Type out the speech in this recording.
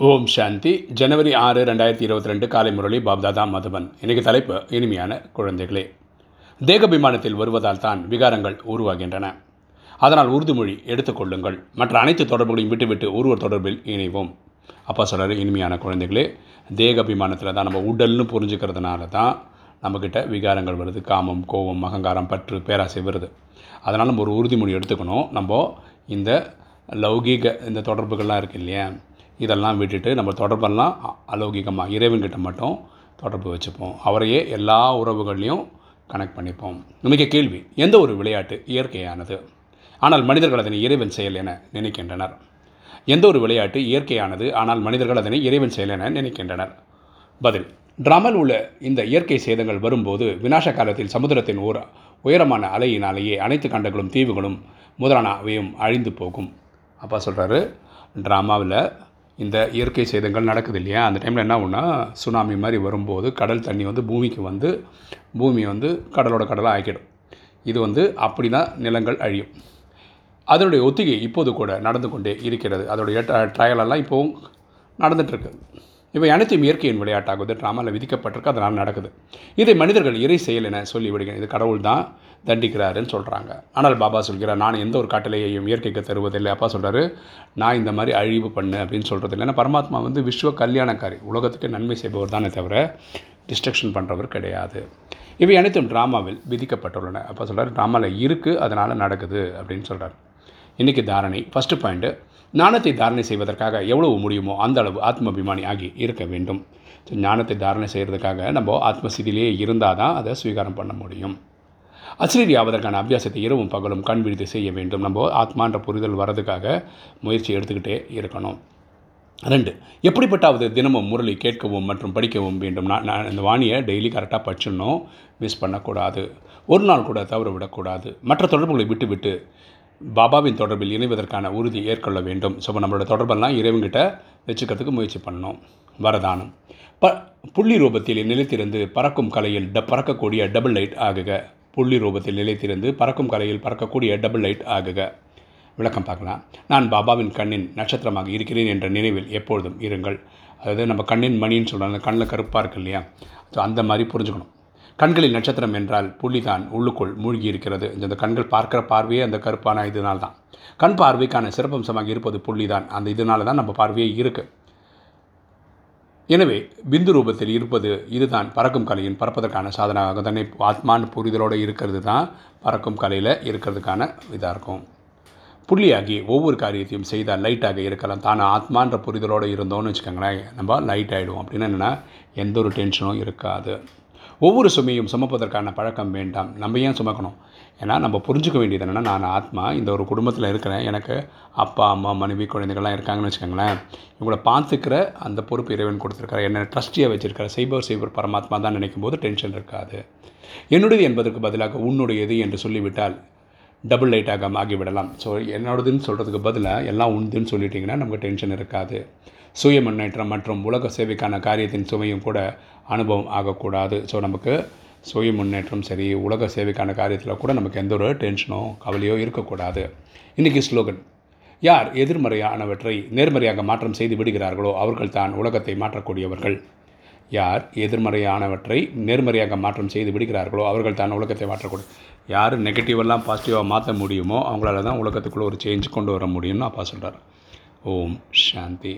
ஓம் சாந்தி. ஜனவரி ஆறு ரெண்டாயிரத்தி இருபத்தி ரெண்டு காலை முரளி பாப்தாதா மதுபன். இன்னைக்கு தலைப்பு இனிமையான குழந்தைகளே. தேகபிமானத்தில் வருவதால் தான் விகாரங்கள் உருவாகின்றன. அதனால் உறுதிமொழி எடுத்துக்கொள்ளுங்கள் மற்ற அனைத்து தொடர்புகளையும் விட்டுவிட்டு ஒருவர் தொடர்பில் இணைவோம். அப்பா சொல்கிற இனிமையான குழந்தைகளே தேகபிமானத்தில் தான் நம்ம உடல்னு புரிஞ்சுக்கிறதுனால தான் நம்மக்கிட்ட விகாரங்கள் வருது. காமம் கோபம் அகங்காரம் பற்று பேராசை வருது. அதனால் நம்ம ஒரு உறுதிமொழி எடுத்துக்கணும். நம்ம இந்த லௌகீக இந்த தொடர்புகள்லாம் இருக்குது இல்லையா? இதெல்லாம் விட்டுட்டு நம்ம தொடர்பெல்லாம் அலௌகிகமாக இறைவன்கிட்ட மட்டும் தொடர்பு வச்சுப்போம். அவரையே எல்லா உறவுகள்லையும் கனெக்ட் பண்ணிப்போம். மிக கேள்வி எந்த ஒரு விளையாட்டு இயற்கையானது? ஆனால் மனிதர்கள் அதனை இறைவன் செயல் என நினைக்கின்றனர். எந்த ஒரு விளையாட்டு இயற்கையானது? ஆனால் மனிதர்கள் அதனை இறைவன் செயல் என நினைக்கின்றனர். பதில் ட்ராமல் உள்ள இந்த இயற்கை சேதங்கள் வரும்போது விநாச காலத்தில் சமுத்திரத்தின் ஓர் உயரமான அலையினாலேயே அனைத்து கண்டங்களும் தீவுகளும் முதலானவையும் அழிந்து போகும். அப்பா சொல்கிறாரு ட்ராமாவில் இந்த இயற்கை சேதங்கள் நடக்குது இல்லையா? அந்த டைமில் என்ன ஆகும்னா சுனாமி மாதிரி வரும்போது கடல் தண்ணி வந்து பூமிக்கு வந்து பூமி வந்து கடலோட கடலாக ஆக்கிடும் இது வந்து அப்படி தான் நிலங்கள் அழியும். அதனுடைய ஒத்திகை இப்போது கூட நடந்து கொண்டே இருக்கிறது. அதோடைய ட்ரையலெல்லாம் இப்போவும் நடந்துகிட்ருக்கு இவை அனைத்தும் இயற்கையின் விளையாட்டாகுது ட்ராமாவில் விதிக்கப்பட்டிருக்கு. அதனால் நடக்குது. இதை மனிதர்கள் இறை செயல் என சொல்லி இது கடவுள் தான் தண்டிக்கிறாருன்னு சொல்கிறாங்க ஆனால் பாபா சொல்கிறார் நான் எந்த ஒரு கட்டளையையும் இயற்கைக்கு தருவதில்லை. அப்பா சொல்கிறாரு நான் இந்த மாதிரி அழிவு பண்ணு அப்படின்னு சொல்கிறது இல்லை. ஏன்னா பரமாத்மா வந்து விஸ்வ கல்யாணக்காரி. உலகத்துக்கு நன்மை செய்பவர் தானே தவிர டிஸ்ட்ரக்ஷன் பண்ணுறவர் கிடையாது. இவை அனைத்தும் ட்ராமாவில் விதிக்கப்பட்டுள்ளன. அப்போ சொல்கிறார் ட்ராமாவில் இருக்குது அதனால் நடக்குது அப்படின்னு சொல்கிறார் இன்றைக்கி தாரணை ஃபஸ்ட்டு பாயிண்ட்டு ஞானத்தை தாரணை செய்வதற்காக எவ்வளவு முடியுமோ அந்த அளவு ஆத்மாபிமானி ஆகி இருக்க வேண்டும். ஸோ ஞானத்தை தாரணை செய்கிறதுக்காக நம்ம ஆத்மஸ்திதியிலேயே இருந்தால் தான் அதை ஸ்வீகாரம் பண்ண முடியும். அசிரீரி ஆவதற்கான அபியாசத்தை இரவும் பகலும் கண் விழித்து செய்ய வேண்டும். நம்ம ஆத்மான்ற புரிதல் வர்றதுக்காக முயற்சி எடுத்துக்கிட்டே இருக்கணும். ரெண்டு எப்படிப்பட்டாவது தினமும் முரளி கேட்கவும் மற்றும் படிக்கவும் வேண்டும். நான் நான் இந்த வாணியை டெய்லி கரெக்டாக படிச்சிடணும். மிஸ் பண்ணக்கூடாது. ஒரு நாள் கூட தவற விடக்கூடாது. மற்ற தொடர்புகளை விட்டு விட்டு பாபாவின் தொடர்பில் இணைவதற்கான உறுதி ஏற்கொள்ள வேண்டும். ஸோ நம்மளோட தொடர்பெல்லாம் இறைவன்கிட்ட வச்சுக்கிறதுக்கு முயற்சி பண்ணணும். வரதானம். ப புள்ளி ரூபத்தில் நிலைத்திருந்து பறக்கும் கலையில் ட பறக்கக்கூடிய டபுள் லைட் ஆகுக. புள்ளி ரூபத்தில் நிலைத்திருந்து பறக்கும் கலையில் பறக்கக்கூடிய டபுள் லைட் ஆகுக. விளக்கம் பார்க்கலாம். நான் பாபாவின் கண்ணின் நட்சத்திரமாக இருக்கிறேன் என்ற நினைவில் எப்பொழுதும் இருங்கள். அதாவது நம்ம கண்ணின் மணின்னு சொல்கிறாங்க கண்ணில் கருப்பாக இருக்கு இல்லையா? ஸோ அந்த மாதிரி புரிஞ்சுக்கணும். கண்களில் நட்சத்திரம் என்றால் புள்ளி தான் உள்ளுக்குள் மூழ்கி இருக்கிறது இந்த கண்கள் பார்க்குற பார்வையே அந்த கருப்பான இதனால் தான் கண் பார்வைக்கான சிறப்பம்சமாக இருப்பது புள்ளி தான் அந்த இதனால தான் நம்ம பார்வையே இருக்குது எனவே பிந்து ரூபத்தில் இருப்பது இதுதான் பறக்கும் கலையின் பறப்பதற்கான சாதனமாக தானே ஆத்மான் புரிதலோடு இருக்கிறது தான் பறக்கும் கலையில் இருக்கிறதுக்கான இதாக இருக்கும். புள்ளியாகி ஒவ்வொரு காரியத்தையும் செய்தால் லைட்டாக இருக்கலாம். தானே ஆத்மான்ற புரிதலோடு இருந்தோம்னு வச்சுக்கோங்களேன். நம்ம லைட் ஆகிடுவோம் அப்படின்னு என்னென்னா எந்த ஒரு டென்ஷனும் இருக்காது. ஒவ்வொரு சுமையும் சுமப்பதற்கான பழக்கம் வேண்டாம். நம்ம ஏன் சுமக்கணும்? ஏன்னா நம்ம புரிஞ்சுக்க வேண்டியது என்னென்னா நான் ஆத்மா இந்த ஒரு குடும்பத்தில் இருக்கிறேன். எனக்கு அப்பா அம்மா மனைவி குழந்தைகள்லாம் இருக்காங்கன்னு வச்சுக்கோங்களேன். இவங்களை பார்த்துக்கிற அந்த பொறுப்பு இறைவன் கொடுத்துருக்காரு என்ன ட்ரஸ்டியாக வச்சுருக்காரு செய்பவர் சைபர் பரமாத்மா தான் நினைக்கும் போது டென்ஷன் இருக்காது. என்னுடையது என்பதற்கு பதிலாக உன்னுடையது என்று சொல்லிவிட்டால் டபுள் லைட்டாக ஆகிவிடலாம். ஸோ என்னோடதுன்னு சொல்கிறதுக்கு பதிலாக எல்லாம் உண்டுன்னு சொல்லிட்டிங்கன்னா நமக்கு டென்ஷன் இருக்காது. சுய முன்னேற்றம் மற்றும் உலக சேவைக்கான காரியத்தின் சுமையும் கூட அனுபவம் ஆகக்கூடாது. ஸோ நமக்கு சுய முன்னேற்றம் சரி உலக சேவைக்கான காரியத்தில் கூட நமக்கு எந்த ஒரு டென்ஷனோ கவலையோ இருக்கக்கூடாது. இன்றைக்கி ஸ்லோகன் யார் எதிர்மறையானவற்றை நேர்மறையாக மாற்றம் செய்து விடுகிறார்களோ அவர்கள் தான் உலகத்தை மாற்றக்கூடியவர்கள். யார் எதிர்மறையானவற்றை நேர்மறையாக மாற்றம் செய்து விடுகிறார்களோ அவர்கள் தான் உலகத்தை மாற்றக்கூடிய யார் நெகட்டிவெல்லாம் பாசிட்டிவாக மாற்ற முடியுமோ அவங்களால தான் உலகத்துக்குள்ளே ஒரு சேஞ்ச் கொண்டு வர முடியும்னு அப்பா சொல்கிறார் ஓம் சாந்தி.